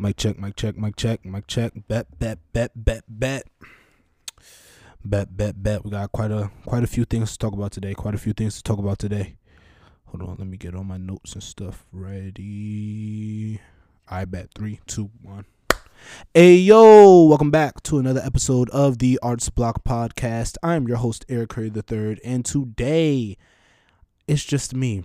Mic check, mic check, mic check, mic check. Bet, bet, bet, bet, bet. Bet, bet, bet. We got quite a quite a few things to talk about today. Quite a few things to talk about today. Hold on, let me get all my notes and stuff ready. I bet three, two, one. Hey yo, welcome back to another episode of the Arts Block Podcast. I'm your host, Eric Curry III, and today it's just me.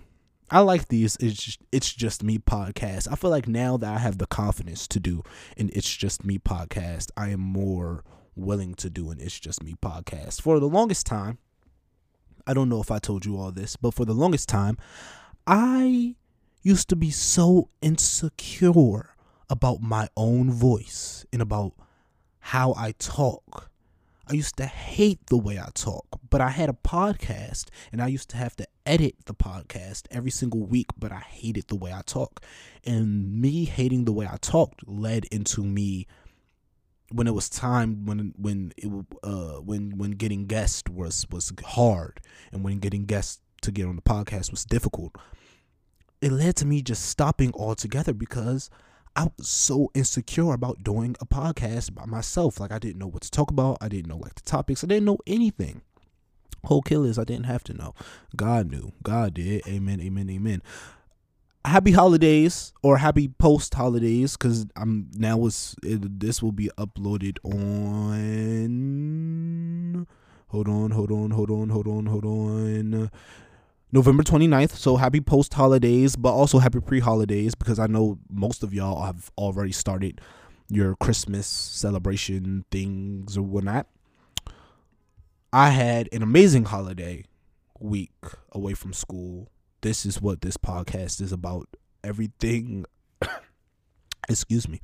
I like these it's just, it's just me podcast. I feel like now that I have the confidence to do an it's just me podcast, I am more willing to do an it's just me podcast. For the longest time, I don't know if I told you all this, but for the longest time, I used to be so insecure about my own voice and about how I talk I used to hate the way I talk, but I had a podcast and I used to have to edit the podcast every single week, but I hated the way I talk. And me hating the way I talked led into me when it was time when when it uh when when getting guests was was hard and when getting guests to get on the podcast was difficult. It led to me just stopping altogether because I was so insecure about doing a podcast by myself. Like I didn't know what to talk about. I didn't know like the topics. I didn't know anything. Whole killers, I didn't have to know. God knew. God did. Amen. Amen. Amen. Happy holidays or happy post holidays because I'm now was this will be uploaded on. Hold on, hold on, hold on, hold on, hold on. November 29th. So happy post holidays, but also happy pre holidays because I know most of y'all have already started your Christmas celebration things or whatnot. I had an amazing holiday week away from school. This is what this podcast is about. Everything, excuse me,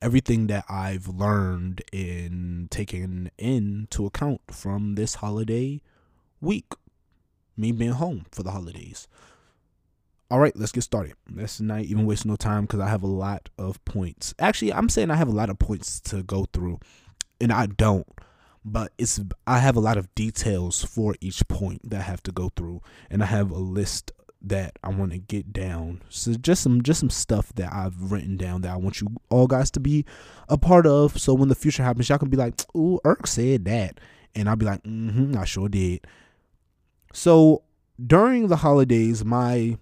everything that I've learned and taken into account from this holiday week me being home for the holidays. All right, let's get started. Let's not even waste no time because I have a lot of points. Actually, I'm saying I have a lot of points to go through, and I don't. But it's I have a lot of details for each point that I have to go through, and I have a list that I want to get down. So just some just some stuff that I've written down that I want you all guys to be a part of. So when the future happens, y'all can be like, "Ooh, Irk said that," and I'll be like, "Mm-hmm, I sure did." So during the holidays, my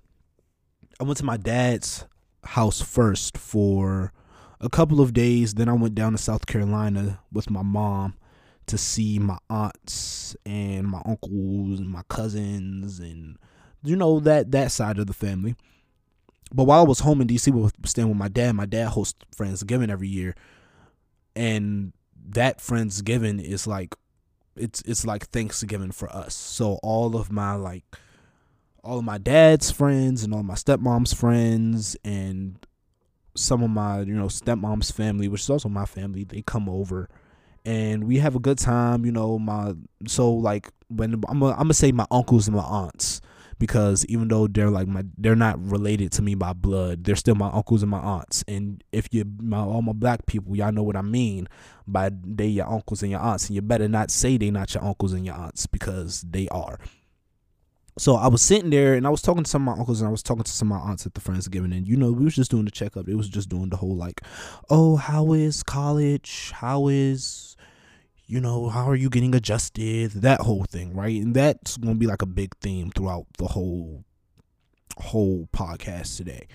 I went to my dad's house first for a couple of days. Then I went down to South Carolina with my mom to see my aunts and my uncles and my cousins and you know that that side of the family. But while I was home in DC, was staying with my dad. My dad hosts Friendsgiving every year, and that Friendsgiving is like it's it's like Thanksgiving for us. So all of my like all of my dad's friends and all my stepmom's friends and some of my you know stepmom's family, which is also my family, they come over and we have a good time. You know my so like when I'm a, I'm gonna say my uncles and my aunts because even though they're like my they're not related to me by blood they're still my uncles and my aunts and if you my all my black people y'all know what i mean by they your uncles and your aunts and you better not say they not your uncles and your aunts because they are so I was sitting there and I was talking to some of my uncles and I was talking to some of my aunts at the Friendsgiving and you know we was just doing the checkup. It was just doing the whole like, oh, how is college? How is you know, how are you getting adjusted? That whole thing, right? And that's going to be like a big theme throughout the whole whole podcast today.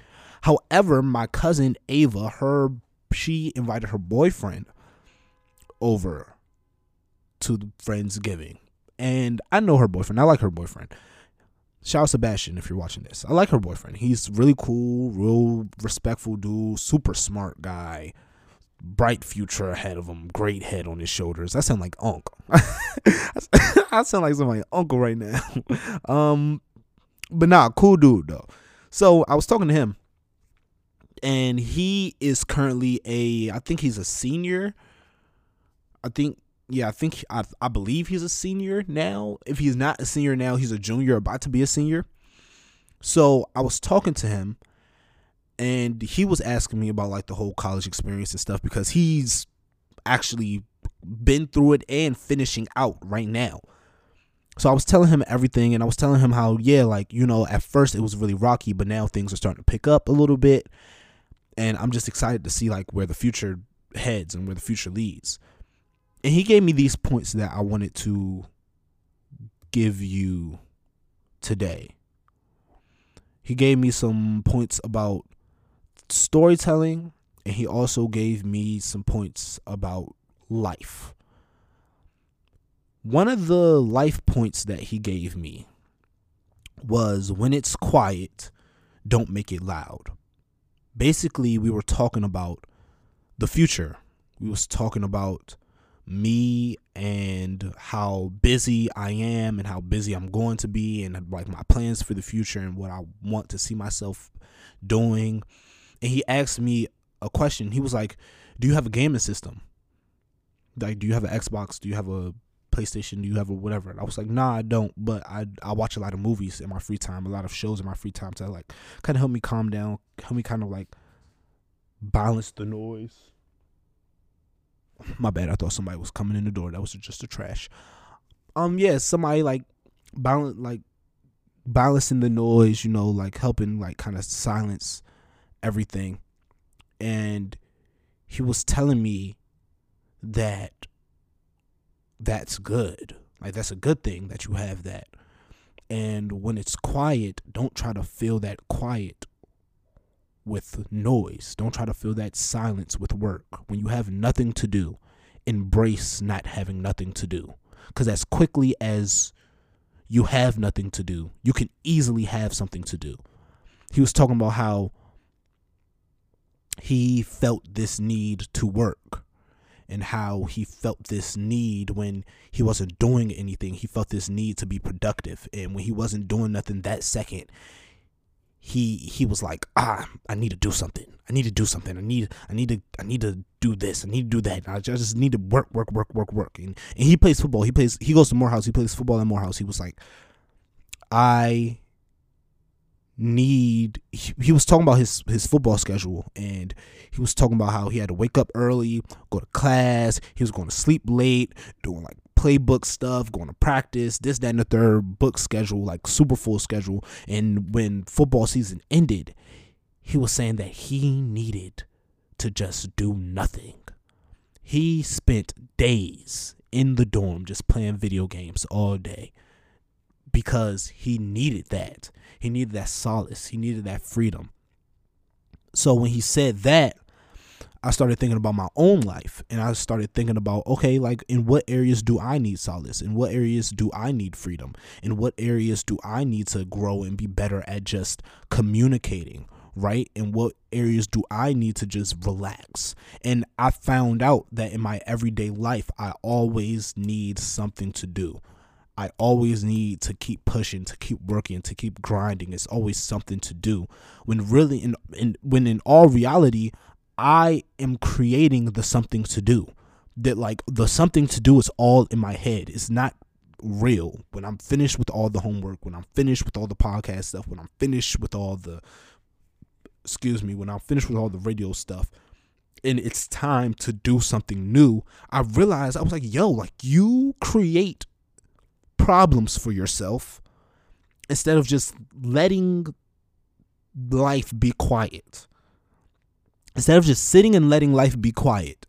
However, my cousin Ava, her she invited her boyfriend over to the Friendsgiving. And I know her boyfriend. I like her boyfriend. Shout out Sebastian if you're watching this. I like her boyfriend. He's really cool, real respectful dude, super smart guy bright future ahead of him, great head on his shoulders. I sound like uncle. I sound like somebody uncle right now. um, but nah, cool dude though. So I was talking to him, and he is currently a. I think he's a senior. I think yeah, I think I I believe he's a senior now. If he's not a senior now, he's a junior, about to be a senior. So I was talking to him and he was asking me about like the whole college experience and stuff because he's actually been through it and finishing out right now. So I was telling him everything and I was telling him how yeah, like, you know, at first it was really rocky, but now things are starting to pick up a little bit. and I'm just excited to see like where the future heads and where the future leads. And he gave me these points that I wanted to give you today. He gave me some points about storytelling and he also gave me some points about life. One of the life points that he gave me was when it's quiet, don't make it loud. Basically, we were talking about the future. We was talking about me and how busy I am and how busy I'm going to be and like my plans for the future and what I want to see myself doing. And he asked me a question. He was like, "Do you have a gaming system? Like, do you have an Xbox? Do you have a PlayStation? Do you have a whatever?" And I was like, "Nah, I don't. But I I watch a lot of movies in my free time, a lot of shows in my free time to like kind of help me calm down, help me kind of like balance the noise." My bad. I thought somebody was coming in the door. That was just a trash. Um, yeah, somebody like balance like balancing the noise, you know, like helping like kind of silence everything and he was telling me that that's good. Like that's a good thing that you have that. And when it's quiet, don't try to fill that quiet with noise. Don't try to fill that silence with work. When you have nothing to do, embrace not having nothing to do. Because as quickly as you have nothing to do, you can easily have something to do. He was talking about how he felt this need to work and how he felt this need when he wasn't doing anything. He felt this need to be productive. And when he wasn't doing nothing that second, he he was like, ah, I need to do something. I need to do something. I need I need to I need to do this. I need to do that. I just need to work, work, work, work, work. And, and he plays football. He plays he goes to Morehouse. He plays football at Morehouse. He was like, I need he, was talking about his his football schedule and he was talking about how he had to wake up early go to class he was going to sleep late doing like playbook stuff going to practice this that and the third book schedule like super full schedule. And when football season ended he was saying that he needed to just do nothing. He spent days in the dorm just playing video games all day because he needed that he needed that solace. He needed that freedom. So when he said that, I started thinking about my own life and I started thinking about okay, like in what areas do I need solace? In what areas do I need freedom? In what areas do I need to grow and be better at just communicating? Right? In what areas do I need to just relax? And I found out that in my everyday life, I always need something to do. I always need to keep pushing, to keep working, to keep grinding. It's always something to do. When really in, in when in all reality, I am creating the something to do. That like the something to do is all in my head. It's not real. When I'm finished with all the homework, when I'm finished with all the podcast stuff, when I'm finished with all the excuse me, when I'm finished with all the radio stuff, and it's time to do something new, I realized I was like, yo, like you create problems for yourself instead of just letting life be quiet. Instead of just sitting and letting life be quiet,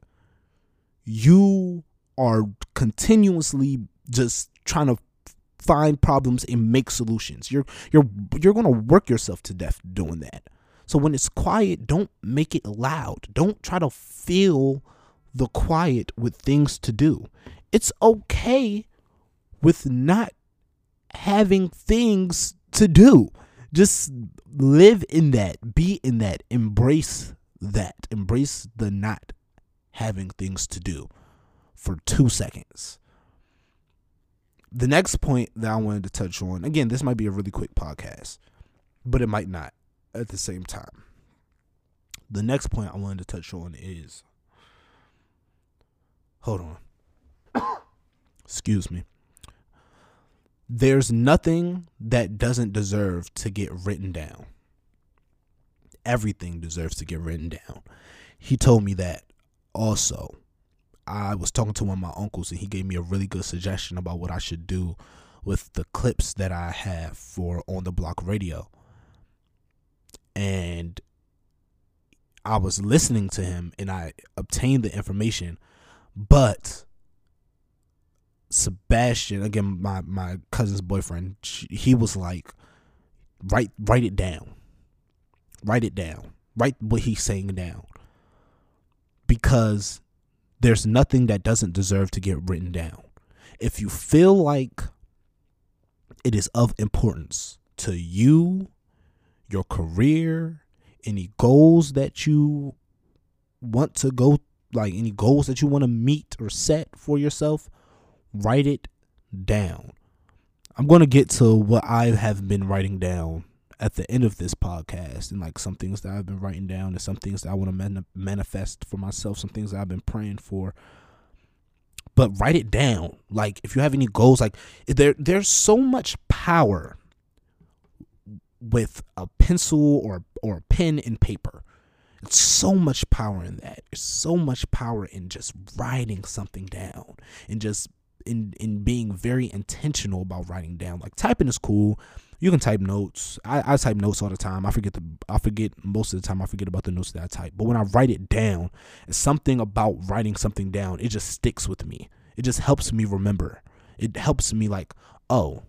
you are continuously just trying to find problems and make solutions. You're you're you're going to work yourself to death doing that. So when it's quiet, don't make it loud. Don't try to fill the quiet with things to do. It's okay with not having things to do. Just live in that, be in that, embrace that, embrace the not having things to do for two seconds. The next point that I wanted to touch on again, this might be a really quick podcast, but it might not at the same time. The next point I wanted to touch on is hold on. Excuse me there's nothing that doesn't deserve to get written down. Everything deserves to get written down. He told me that also. I was talking to one of my uncles and he gave me a really good suggestion about what I should do with the clips that I have for on the block radio. And I was listening to him and I obtained the information, but Sebastian, again, my my cousin's boyfriend, he was like, write write it down, write it down, write what he's saying down, because there's nothing that doesn't deserve to get written down. If you feel like it is of importance to you, your career, any goals that you want to go like any goals that you want to meet or set for yourself, write it down. I'm going to get to what I have been writing down at the end of this podcast and like some things that I've been writing down and some things that I want to man- manifest for myself, some things that I've been praying for. But write it down. Like if you have any goals, like there there's so much power with a pencil or or a pen and paper. It's so much power in that. There's so much power in just writing something down and just in in being very intentional about writing down. Like typing is cool. You can type notes. I, I type notes all the time. I forget the I forget most of the time I forget about the notes that I type. But when I write it down, it's something about writing something down. It just sticks with me. It just helps me remember. It helps me like, oh,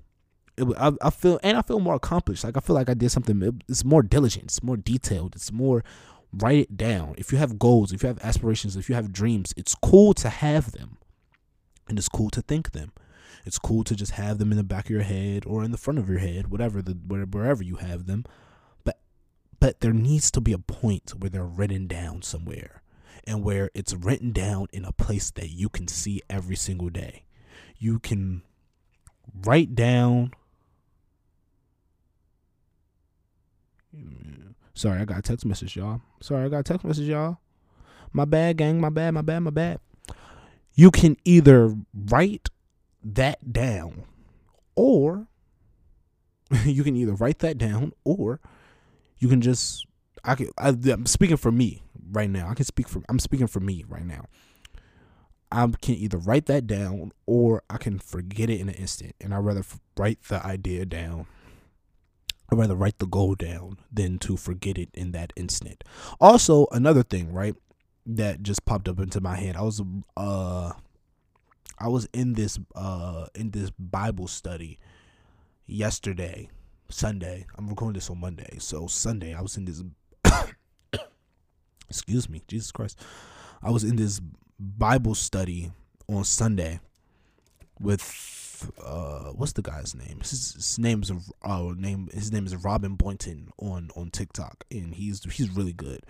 I, I feel and I feel more accomplished. Like I feel like I did something. It's more diligent. It's more detailed. It's more write it down. If you have goals, if you have aspirations, if you have dreams, it's cool to have them. And it's cool to think them. It's cool to just have them in the back of your head or in the front of your head, whatever the wherever you have them. But but there needs to be a point where they're written down somewhere and where it's written down in a place that you can see every single day. You can write down Sorry, I got a text message, y'all. Sorry, I got a text message, y'all. My bad, gang. My bad, my bad, my bad you can either write that down or you can either write that down or you can just I can I, am speaking for me right now. I can speak for I'm speaking for me right now. I can either write that down or I can forget it in an instant, and I'd rather write the idea down. I'd rather write the goal down than to forget it in that instant. Also, another thing, right? That just popped up into my head. I was uh I was in this uh in this Bible study yesterday, Sunday. I'm recording this on Monday. So Sunday I was in this excuse me, Jesus Christ. I was in this Bible study on Sunday with uh what's the guy's name? His, his name's uh name his name is Robin Boynton on on TikTok and he's he's really good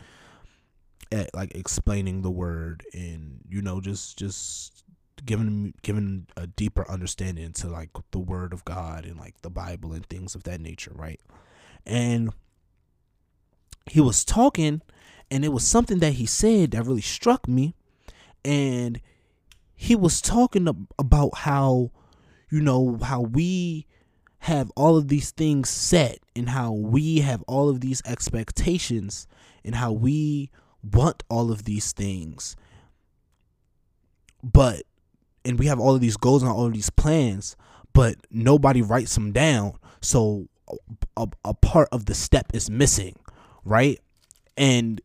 at like explaining the word and you know just just giving giving a deeper understanding to like the word of God and like the Bible and things of that nature, right? And he was talking and it was something that he said that really struck me and he was talking about how you know how we have all of these things set and how we have all of these expectations and how we want all of these things. But and we have all of these goals and all of these plans, but nobody writes them down. So a, a part of the step is missing, right? And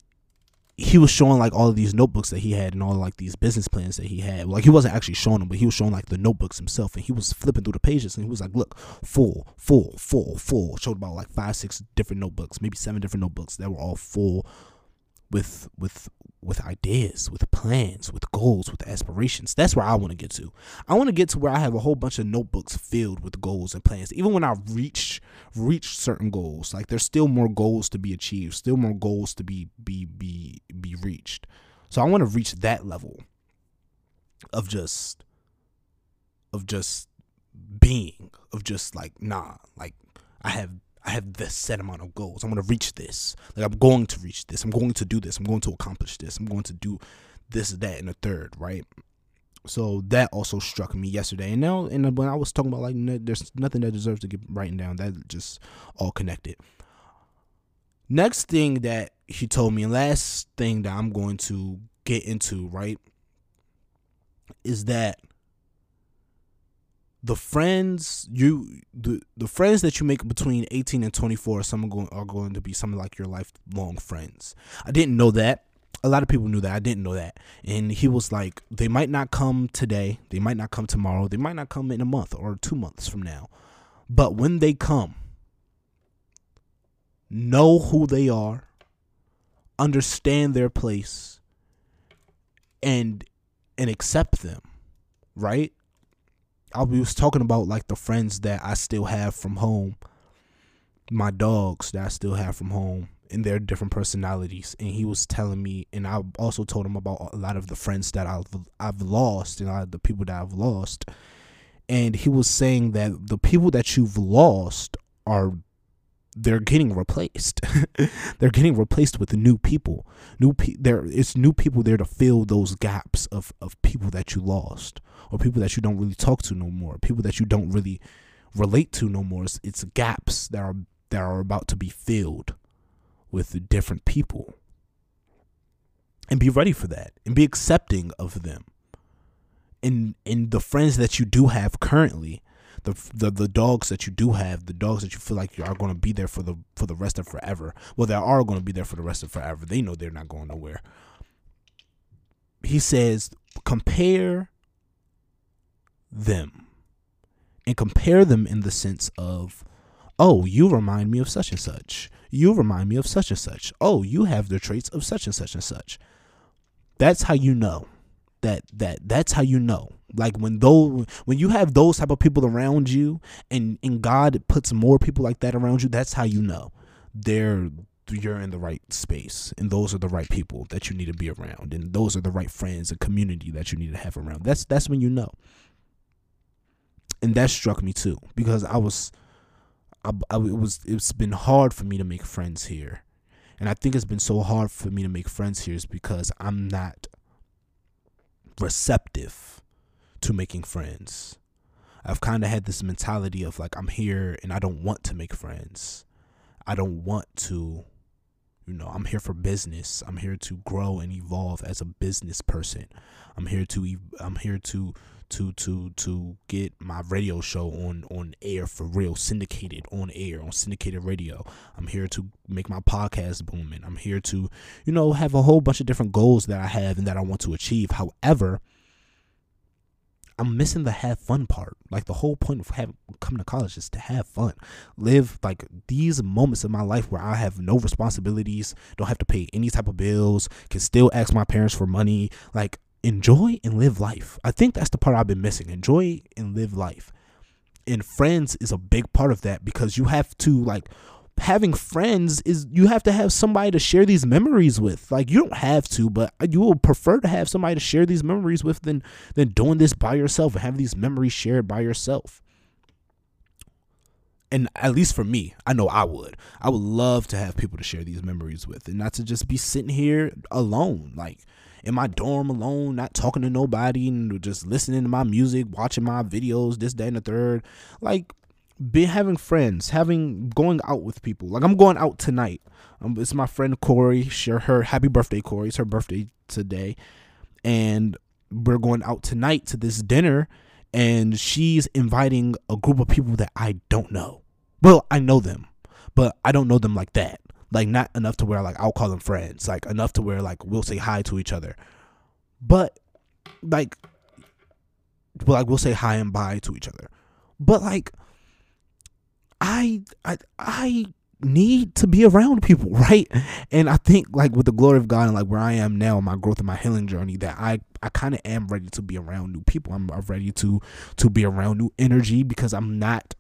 he was showing like all of these notebooks that he had and all like these business plans that he had. Like he wasn't actually showing them, but he was showing like the notebooks himself, and he was flipping through the pages, and he was like, "Look, full, full, full, full." Showed about like five, six different notebooks, maybe seven different notebooks that were all full with with with ideas, with plans, with goals, with aspirations. That's where I want to get to. I want to get to where I have a whole bunch of notebooks filled with goals and plans. Even when I reach reach certain goals, like there's still more goals to be achieved, still more goals to be be be be reached. So I want to reach that level of just of just being, of just like nah, like I have I have this set amount of goals. I'm going to reach this. Like I'm going to reach this. I'm going to do this. I'm going to accomplish this. I'm going to do this, that, and a third, right? So that also struck me yesterday. And now, and when I was talking about like, there's nothing that deserves to get written down. That just all connected. Next thing that he told me, last thing that I'm going to get into, right, is that the friends you the the friends that you make between 18 and 24 some are going are going to be some like your lifelong friends. I didn't know that. A lot of people knew that. I didn't know that. And he was like, they might not come today, they might not come tomorrow, they might not come in a month or 2 months from now. But when they come, know who they are, understand their place and and accept them, right? I was talking about like the friends that I still have from home, my dogs that I still have from home, and their different personalities. And he was telling me, and I also told him about a lot of the friends that I've I've lost, and a lot of the people that I've lost. And he was saying that the people that you've lost are they're getting replaced. they're getting replaced with new people. New pe- there it's new people there to fill those gaps of of people that you lost or people that you don't really talk to no more, people that you don't really relate to no more. It's, it's gaps that are that are about to be filled with different people. And be ready for that and be accepting of them. And and the friends that you do have currently, the, the the dogs that you do have, the dogs that you feel like you are going to be there for the for the rest of forever. Well, they are going to be there for the rest of forever. They know they're not going nowhere. He says, compare them and compare them in the sense of, oh, you remind me of such and such. You remind me of such and such. Oh, you have the traits of such and such and such. That's how you know that that that's how you know like when those when you have those type of people around you and and god puts more people like that around you that's how you know they're you're in the right space and those are the right people that you need to be around and those are the right friends and community that you need to have around. That's that's when you know. And that struck me too because i was I, I, it was it's been hard for me to make friends here. And i think it's been so hard for me to make friends here is because i'm not receptive to making friends. I've kind of had this mentality of like I'm here and I don't want to make friends. I don't want to you know, I'm here for business. I'm here to grow and evolve as a business person. I'm here to I'm here to to to to get my radio show on on air for real, syndicated on air on syndicated radio. I'm here to make my podcast booming. I'm here to, you know, have a whole bunch of different goals that I have and that I want to achieve. However, I'm missing the have fun part. Like the whole point of having coming to college is to have fun, live like these moments in my life where I have no responsibilities, don't have to pay any type of bills, can still ask my parents for money. Like enjoy and live life. I think that's the part I've been missing. Enjoy and live life. And friends is a big part of that because you have to like having friends is you have to have somebody to share these memories with. Like you don't have to, but you will prefer to have somebody to share these memories with than than doing this by yourself and have these memories shared by yourself. And at least for me, I know I would. I would love to have people to share these memories with and not to just be sitting here alone, like in my dorm alone, not talking to nobody and just listening to my music, watching my videos, this, day and the third. Like be having friends, having going out with people. Like I'm going out tonight. Um, it's my friend Corey. Share her happy birthday, Corey. It's her birthday today, and we're going out tonight to this dinner. And she's inviting a group of people that I don't know. Well, I know them, but I don't know them like that. Like not enough to where like I'll call them friends. Like enough to where like we'll say hi to each other. But like, like we'll say hi and bye to each other. But like I I I need to be around people, right? And I think like with the glory of God and like where I am now, my growth and my healing journey, that I I kind of am ready to be around new people. I'm, I'm ready to to be around new energy because I'm not.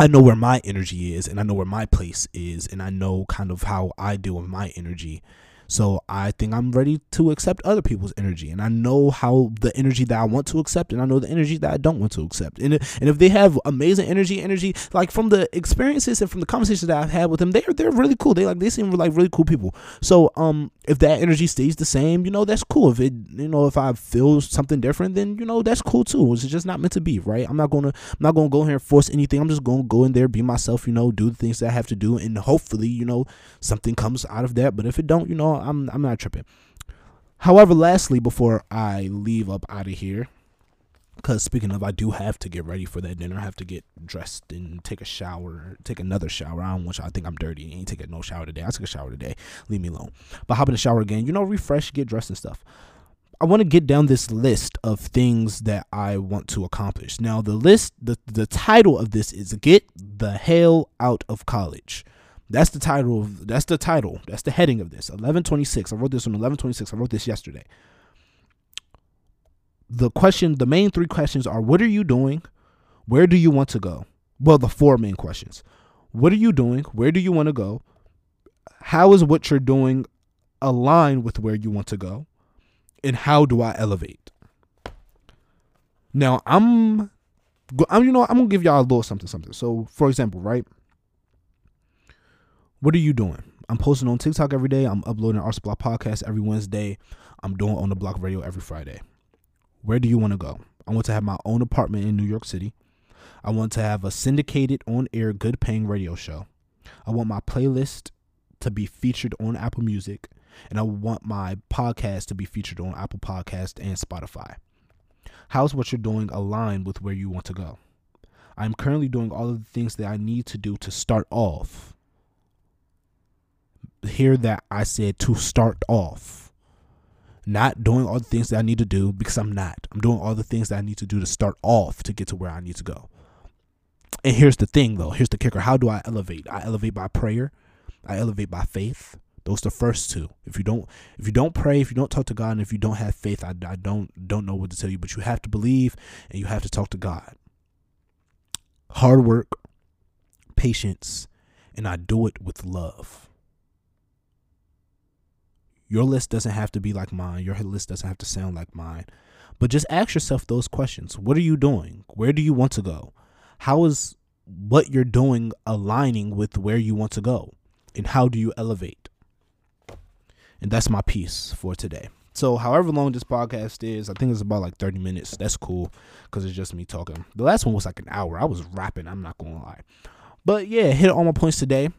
I know where my energy is, and I know where my place is, and I know kind of how I deal with my energy. So I think I'm ready to accept other people's energy, and I know how the energy that I want to accept, and I know the energy that I don't want to accept. And and if they have amazing energy, energy like from the experiences and from the conversations that I've had with them, they're they're really cool. They like they seem like really cool people. So um, if that energy stays the same, you know that's cool. If it you know if I feel something different, then you know that's cool too. It's just not meant to be, right? I'm not gonna I'm not gonna go here and force anything. I'm just gonna go in there, be myself, you know, do the things that I have to do, and hopefully you know something comes out of that. But if it don't, you know, I'm I'm not tripping. However, lastly, before I leave up out of here, Because speaking of, I do have to get ready for that dinner. I have to get dressed and take a shower, take another shower. I don't want. I think I'm dirty. I ain't taking no shower today. I took a shower today. Leave me alone. But hop in the shower again. You know, refresh, get dressed and stuff. I want to get down this list of things that I want to accomplish. Now, the list, the, the title of this is Get the Hell Out of College. That's the title of that's the title. That's the heading of this. 1126. I wrote this on 1126. I wrote this yesterday. The question, the main three questions are what are you doing? Where do you want to go? Well, the four main questions. What are you doing? Where do you want to go? How is what you're doing aligned with where you want to go? and how do I elevate? Now I'm, I'm you know I'm gonna give y'all a little something something. So for example, right? What are you doing? I'm posting on TikTok every day. I'm uploading Arts Block podcast every Wednesday. I'm doing on the Block Radio every Friday. Where do you want to go? I want to have my own apartment in New York City. I want to have a syndicated on air good paying radio show. I want my playlist to be featured on Apple Music and I want my podcast to be featured on Apple Podcast and Spotify. How's what you're doing aligned with where you want to go? I'm currently doing all of the things that I need to do to start off. Hear that I said to start off. Not doing all the things that I need to do because I'm not. I'm doing all the things that I need to do to start off to get to where I need to go. And here's the thing though, here's the kicker. How do I elevate? I elevate by prayer. I elevate by faith. Those are the first two. If you don't if you don't pray, if you don't talk to God, and if you don't have faith, I, I don't don't know what to tell you. But you have to believe and you have to talk to God. Hard work, patience, and I do it with love. Your list doesn't have to be like mine. Your list doesn't have to sound like mine. But just ask yourself those questions. What are you doing? Where do you want to go? How is what you're doing aligning with where you want to go? And how do you elevate? And that's my piece for today. So, however long this podcast is, I think it's about like 30 minutes. That's cool because it's just me talking. The last one was like an hour. I was rapping, I'm not going to lie. But yeah, hit all my points today.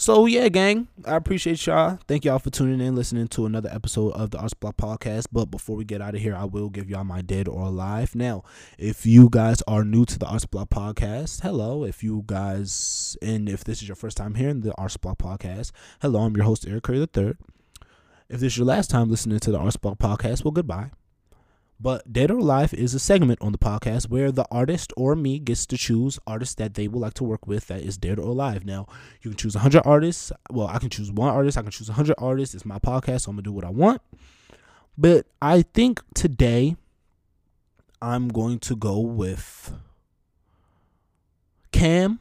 So yeah, gang, I appreciate y'all. Thank y'all for tuning in, listening to another episode of the Arts Block Podcast. But before we get out of here, I will give y'all my dead or alive. Now, if you guys are new to the Arts Block Podcast, hello. If you guys, and if this is your first time hearing the Arts Block Podcast, hello. I'm your host Eric Curry III. If this is your last time listening to the Arts Block podcast, well, goodbye. But Dead or Alive is a segment on the podcast where the artist or me gets to choose artists that they would like to work with that is dead or alive. Now, you can choose 100 artists. Well, I can choose one artist. I can choose 100 artists. It's my podcast, so I'm going to do what I want. But I think today I'm going to go with Cam,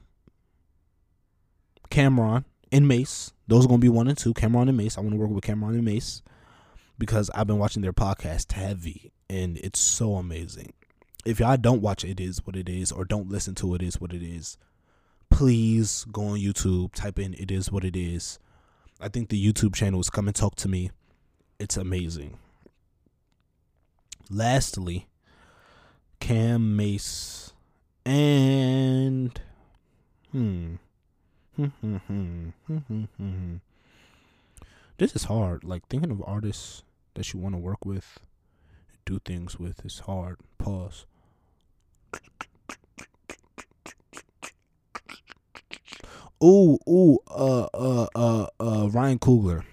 Cam'ron, and Mase. Those are gonna be one and two. Cam'ron and Mase. I want to work with Cam'ron and Mase because I've been watching their podcast heavy and it's so amazing. If y'all don't watch it is what it is, or don't listen to it is what it is, please go on YouTube, type in it is what it is. I think the YouTube channel is come and talk to me. It's amazing. Lastly, Cam Mase and Hmm. Mm hmm this is hard. Like thinking of artists that you want to work with, do things with is hard. Pause. Ooh, ooh, uh, uh, uh, uh, Ryan Coogler.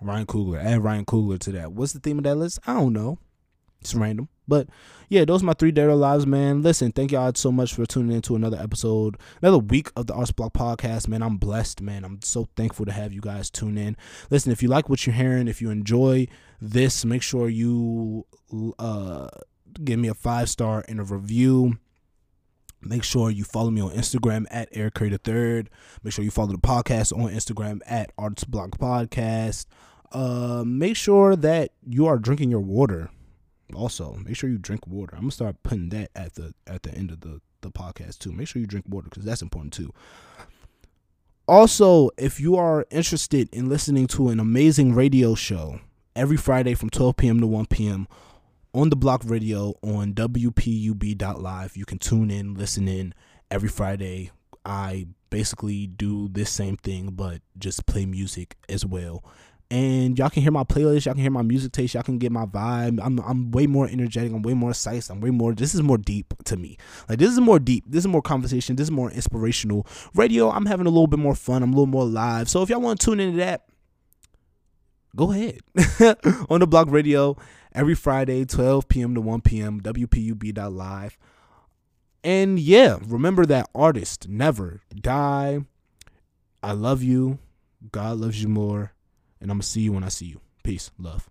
Ryan Coogler. Add Ryan Coogler to that. What's the theme of that list? I don't know. It's random. But yeah, those are my three Dead or Lives, man. Listen, thank y'all so much for tuning in to another episode, another week of the Arts Block podcast, man. I'm blessed, man. I'm so thankful to have you guys tune in. Listen, if you like what you're hearing, if you enjoy this, make sure you uh, give me a five star in a review. Make sure you follow me on Instagram at Curry the Third. Make sure you follow the podcast on Instagram at Arts Block Podcast. Uh, make sure that you are drinking your water also make sure you drink water. I'm gonna start putting that at the at the end of the the podcast too. Make sure you drink water because that's important too. Also if you are interested in listening to an amazing radio show every friday from 12 p.m to 1 p.m on the block radio on wpub.live you can tune in listen in every friday. I basically do this same thing but just play music as well and y'all can hear my playlist. Y'all can hear my music taste. Y'all can get my vibe. I'm I'm way more energetic. I'm way more excited. I'm way more. This is more deep to me. Like this is more deep. This is more conversation. This is more inspirational. Radio. I'm having a little bit more fun. I'm a little more live. So if y'all want to tune into that, go ahead on the Block Radio every Friday, 12 p.m. to 1 p.m. WPUB.live. And yeah, remember that artists never die. I love you. God loves you more. And I'm going to see you when I see you. Peace. Love.